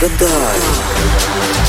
Гадай.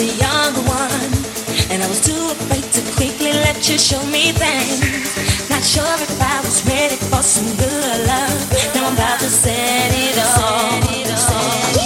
the younger one, and I was too afraid to quickly let you show me things. Not sure if I was ready for some good love. Now I'm about to set it off.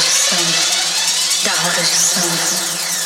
rotação, da rotação.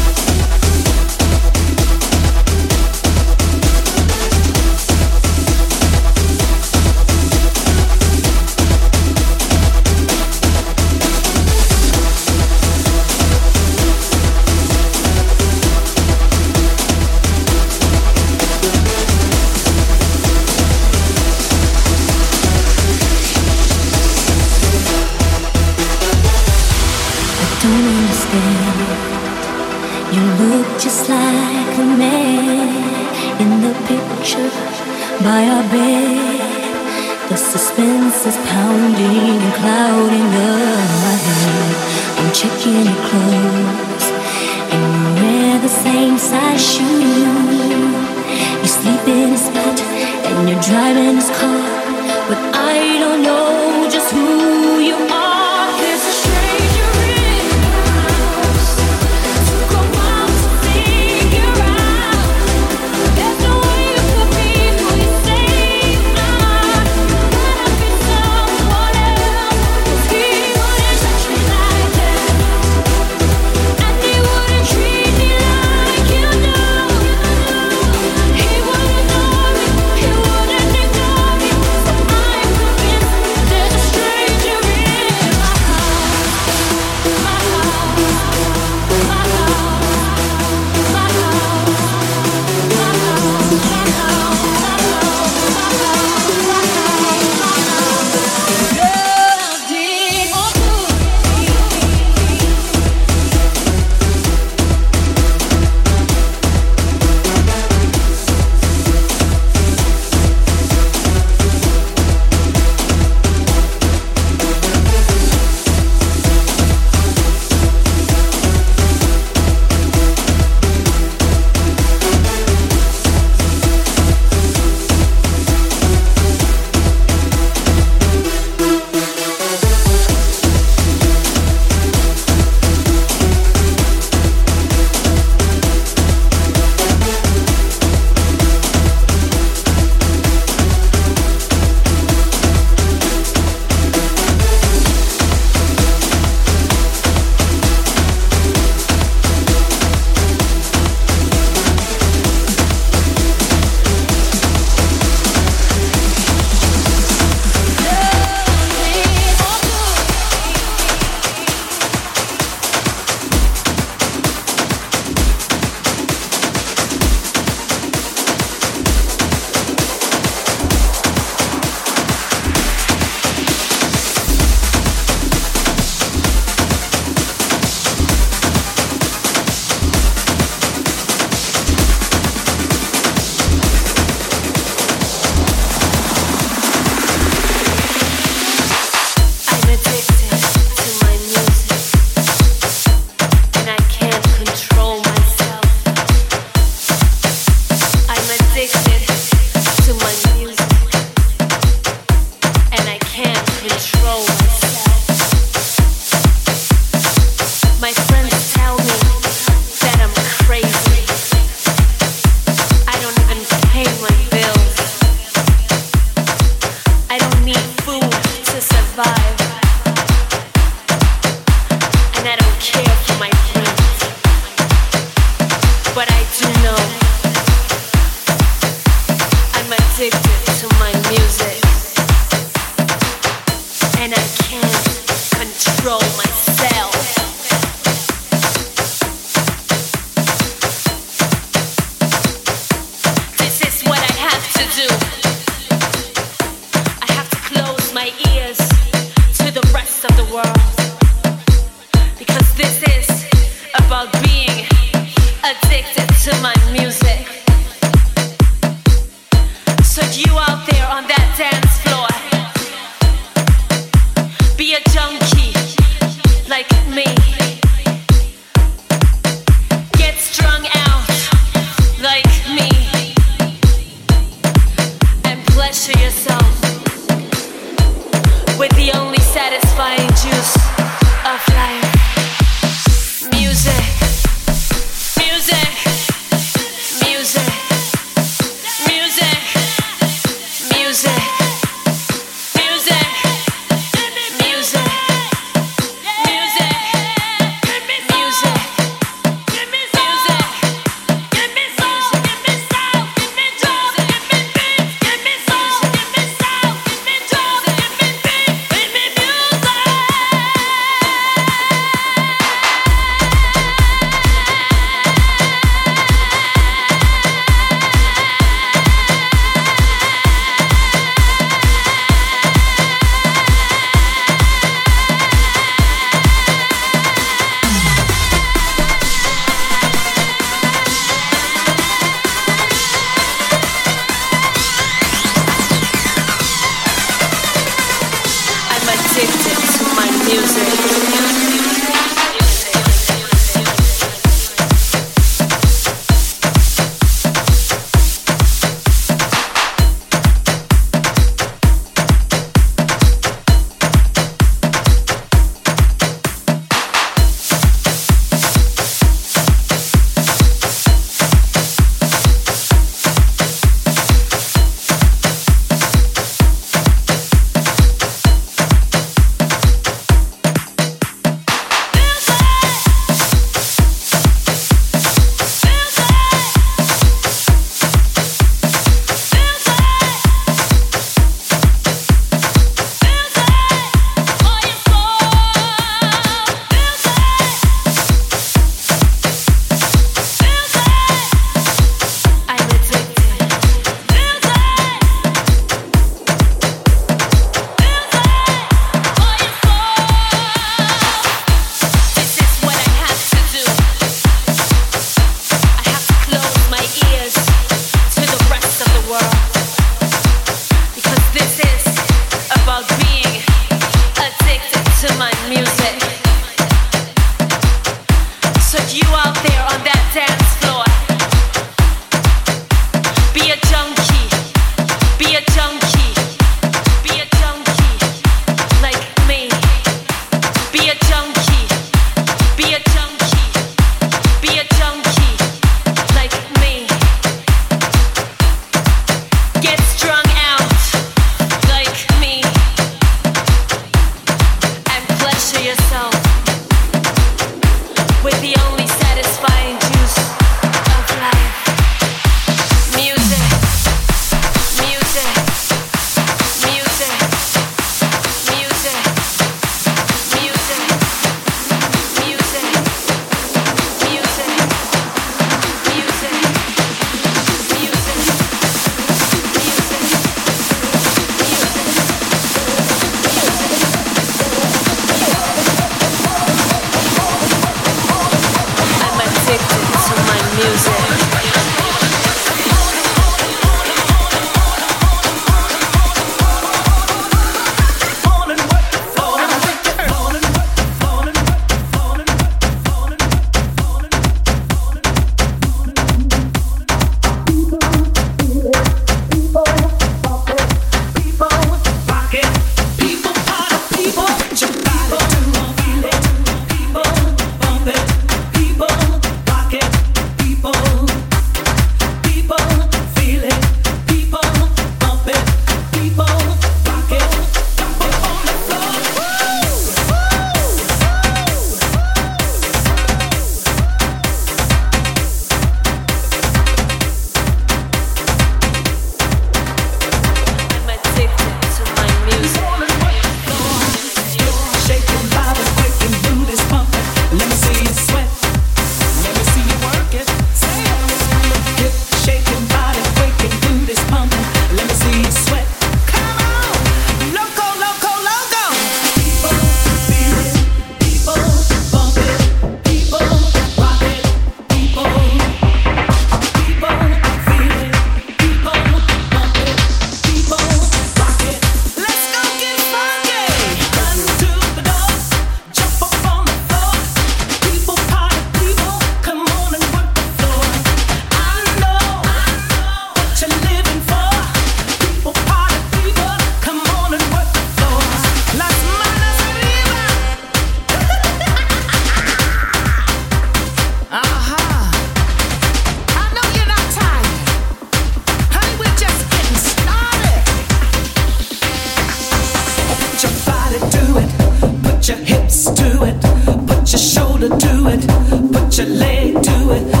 your leg to it.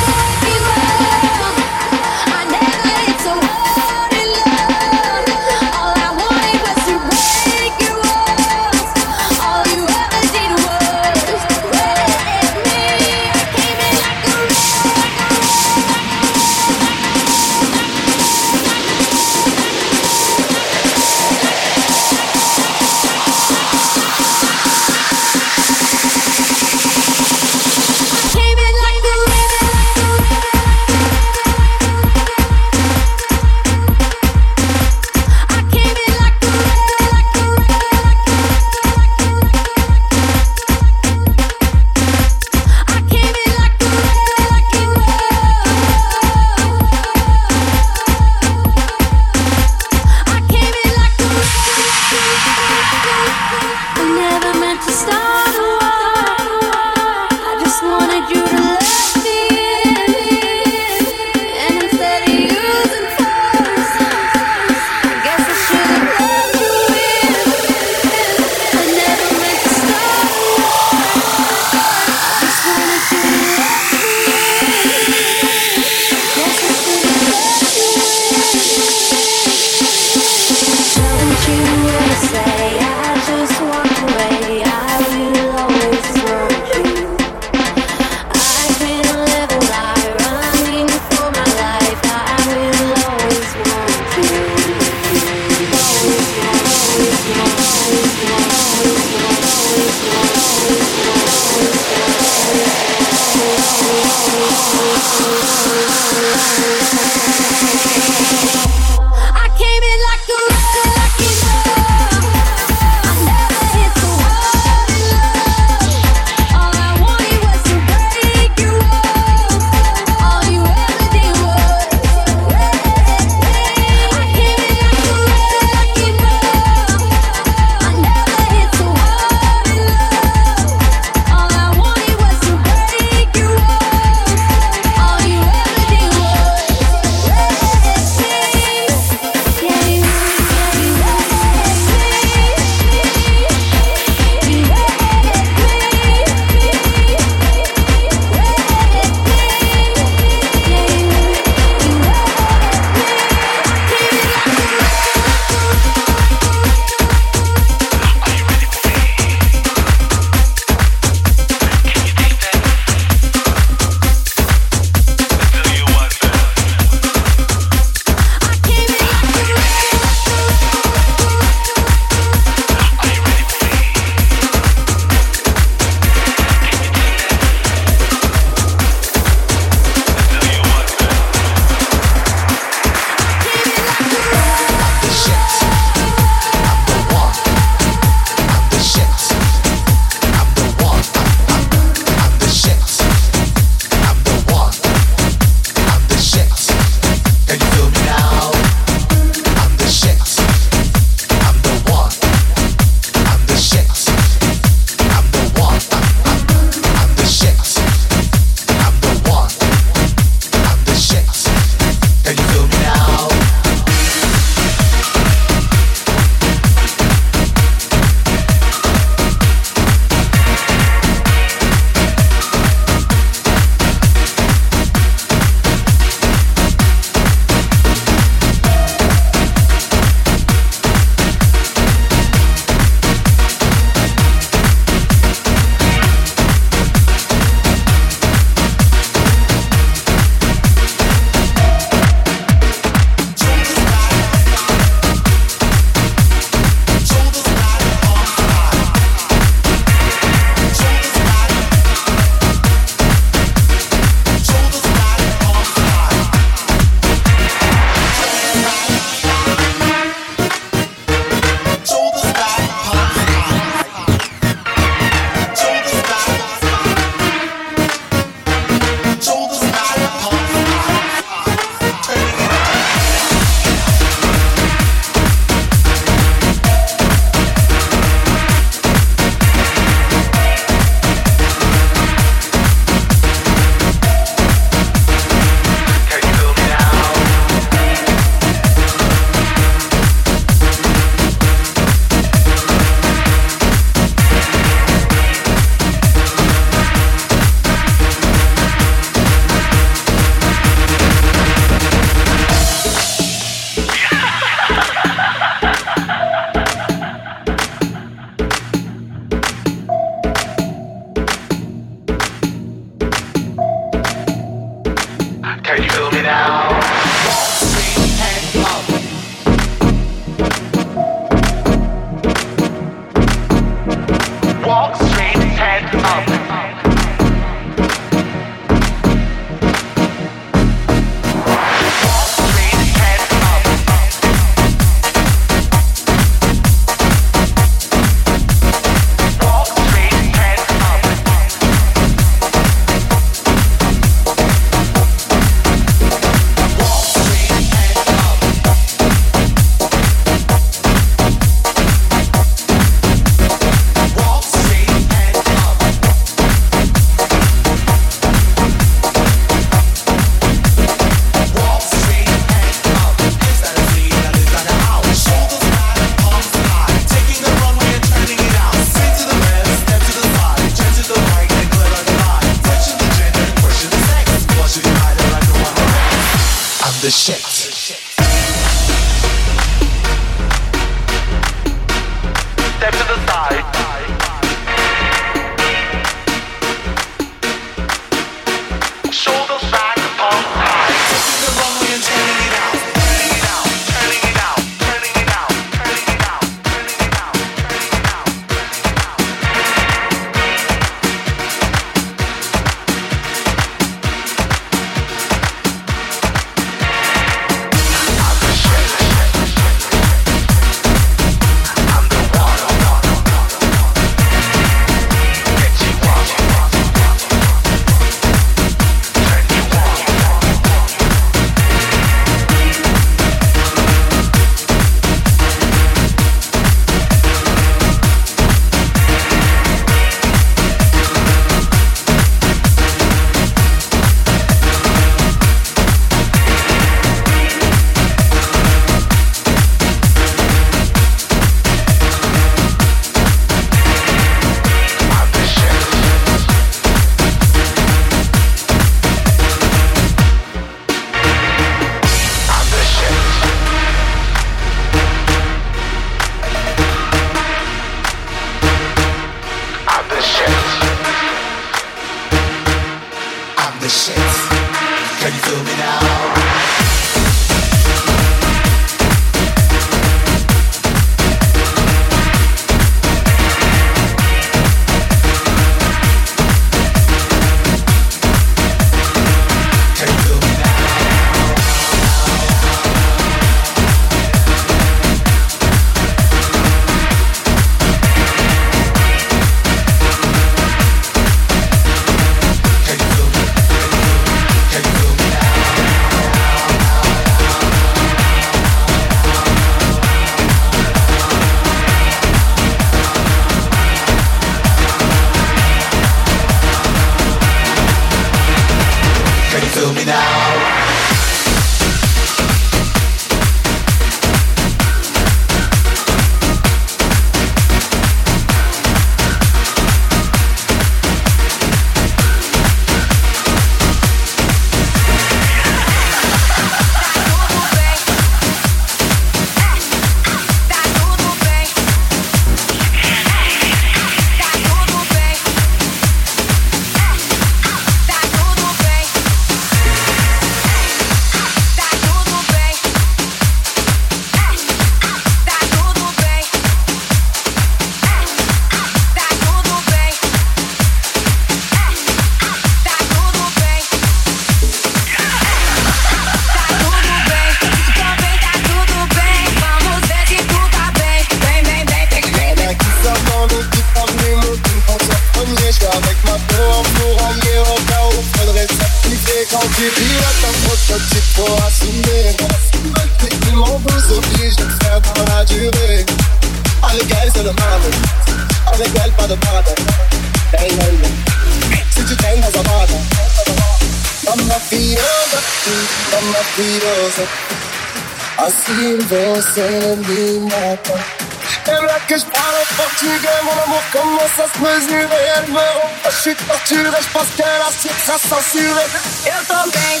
Eu tô bem,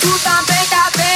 tu também tá bem.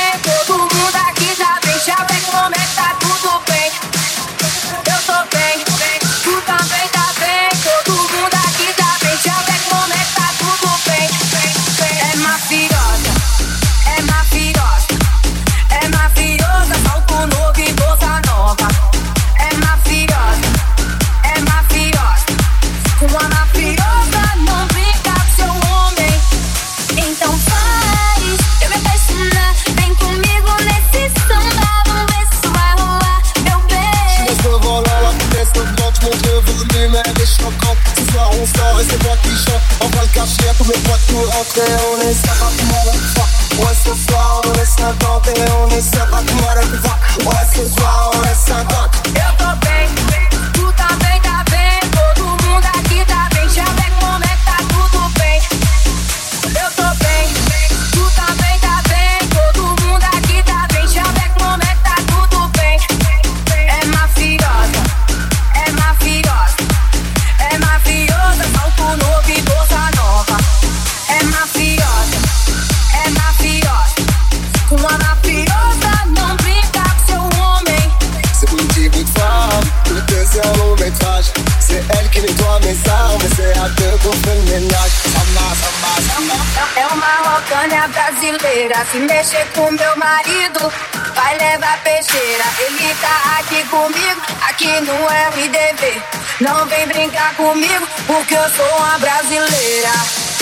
No RDV. Não vem brincar comigo, porque eu sou uma brasileira.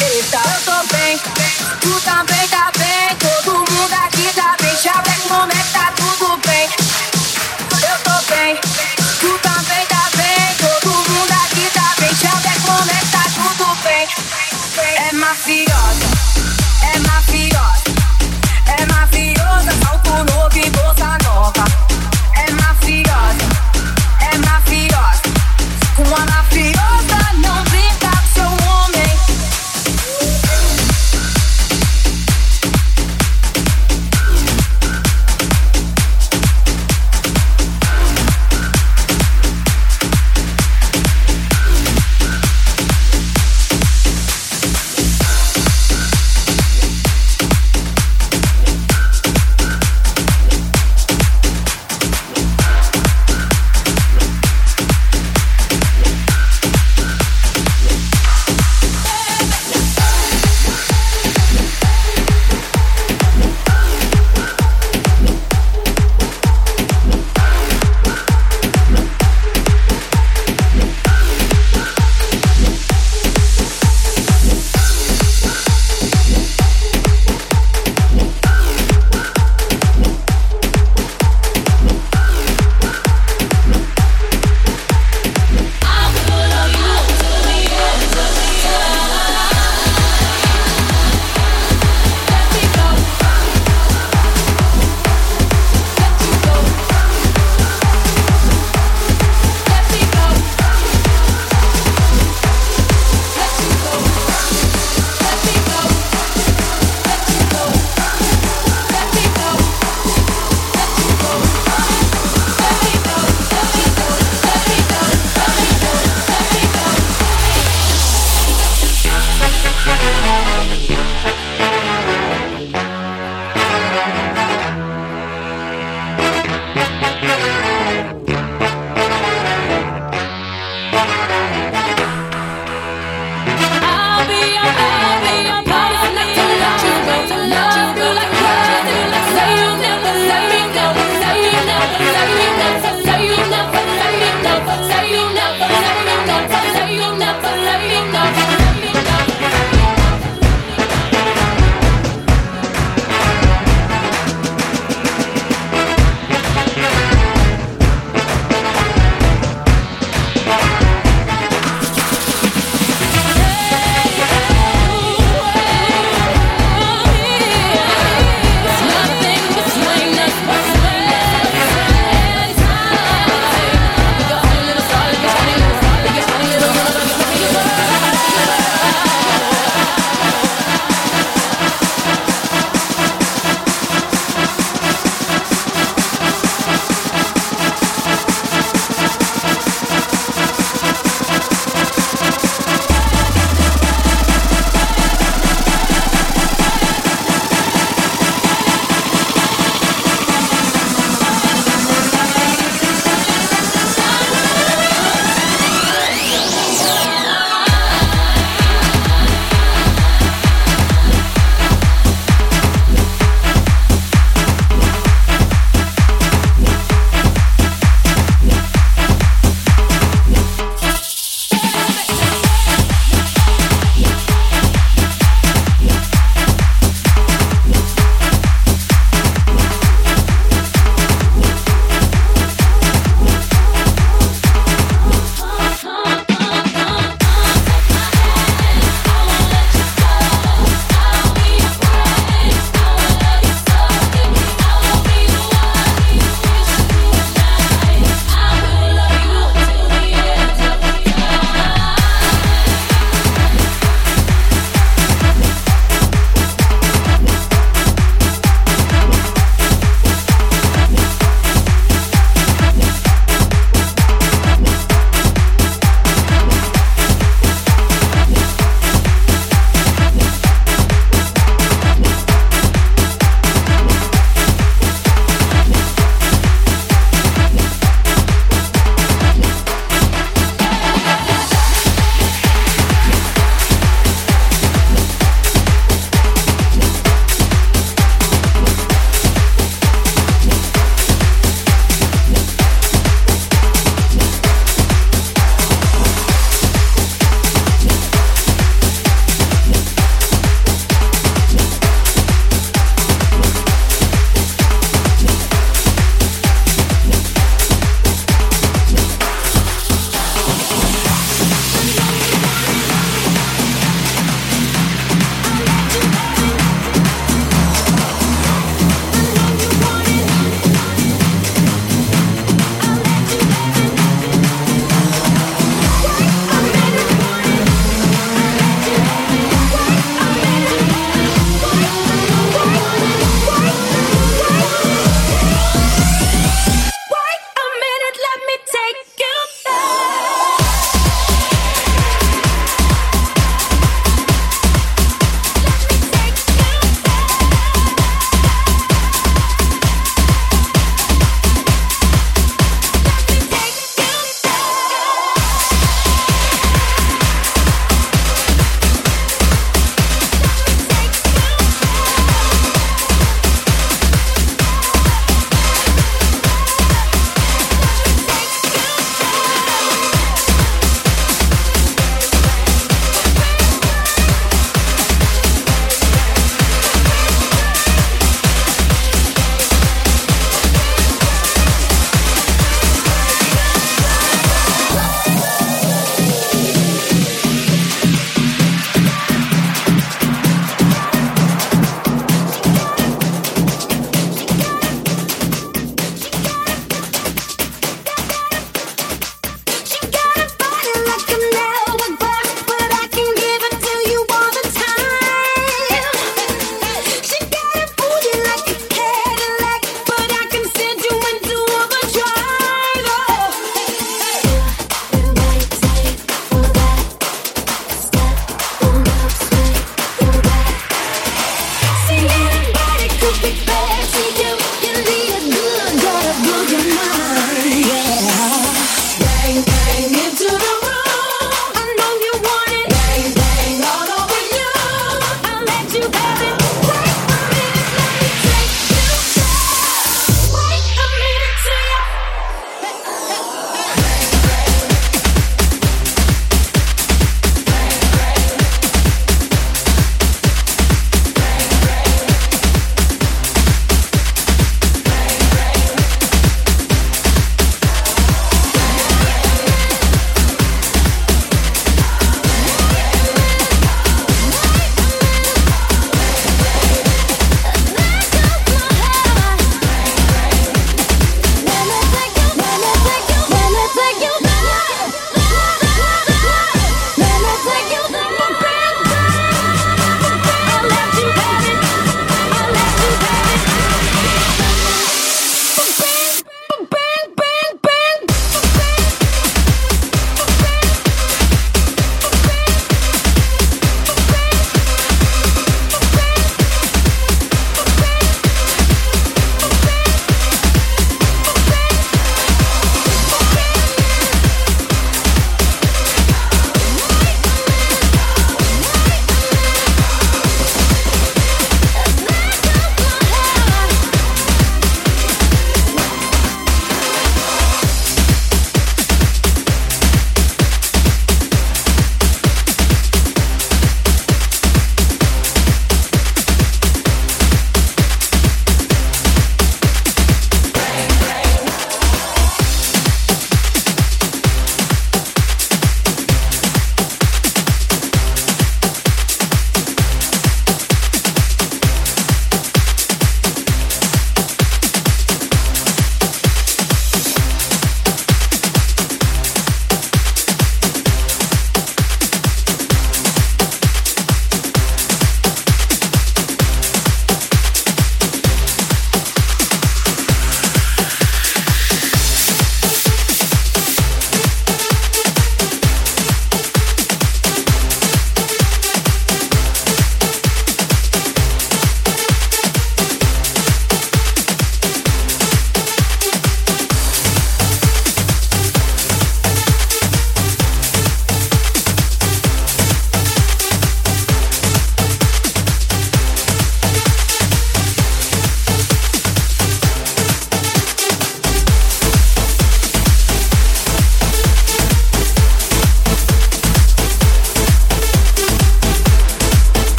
Eita, eu tô bem, tu também tá bem. Todo mundo aqui tá bem. Chaveco, como é tá tudo bem? Eu tô bem, tu também tá bem. Todo mundo aqui tá bem. Chaveco, como é tá tudo bem? É mafiosa,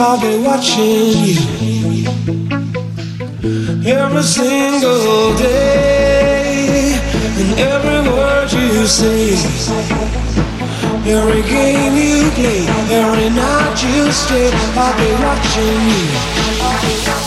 I'll be watching you every single day, and every word you say, every game you play, every night you stay. I'll be watching you.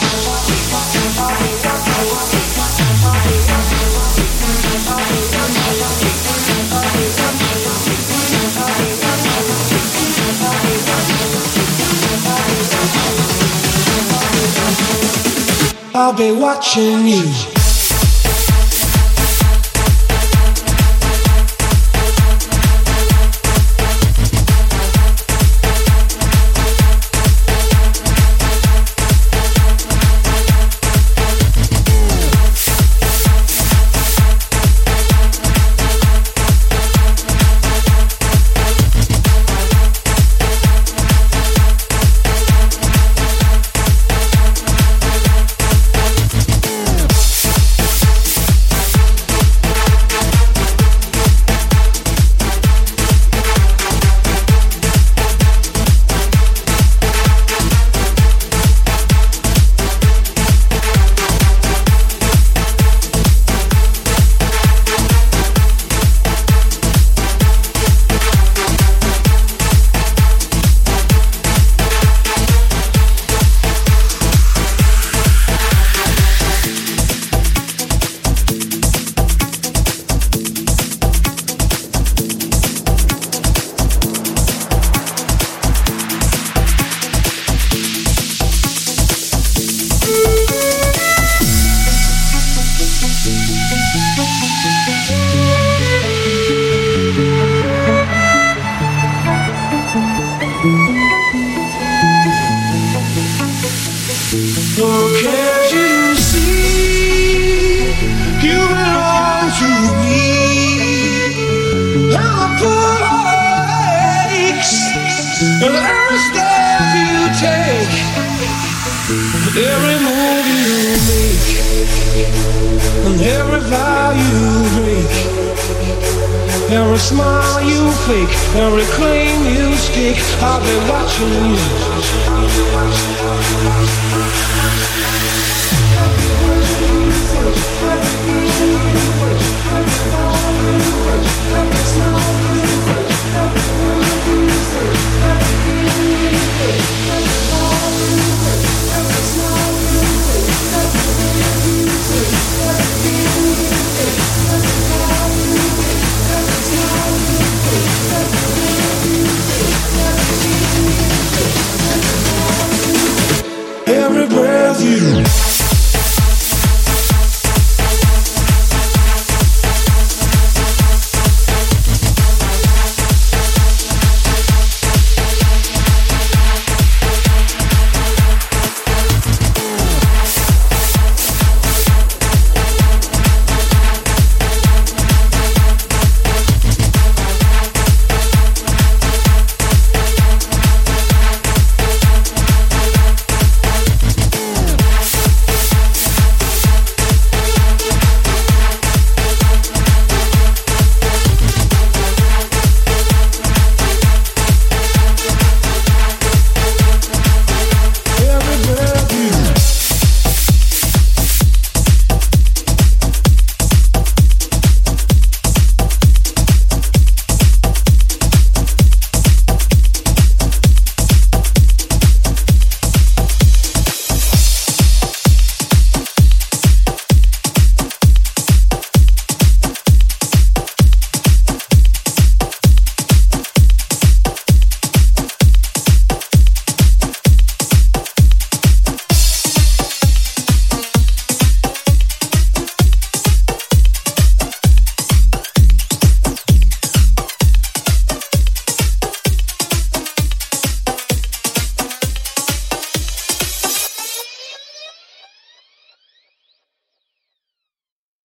I'll be watching you. Oh, can't you see? You belong to me. Every step you take, every move you make, and every vow you break. Every smile you fake Every claim you stick, I've been watching you. Thank you.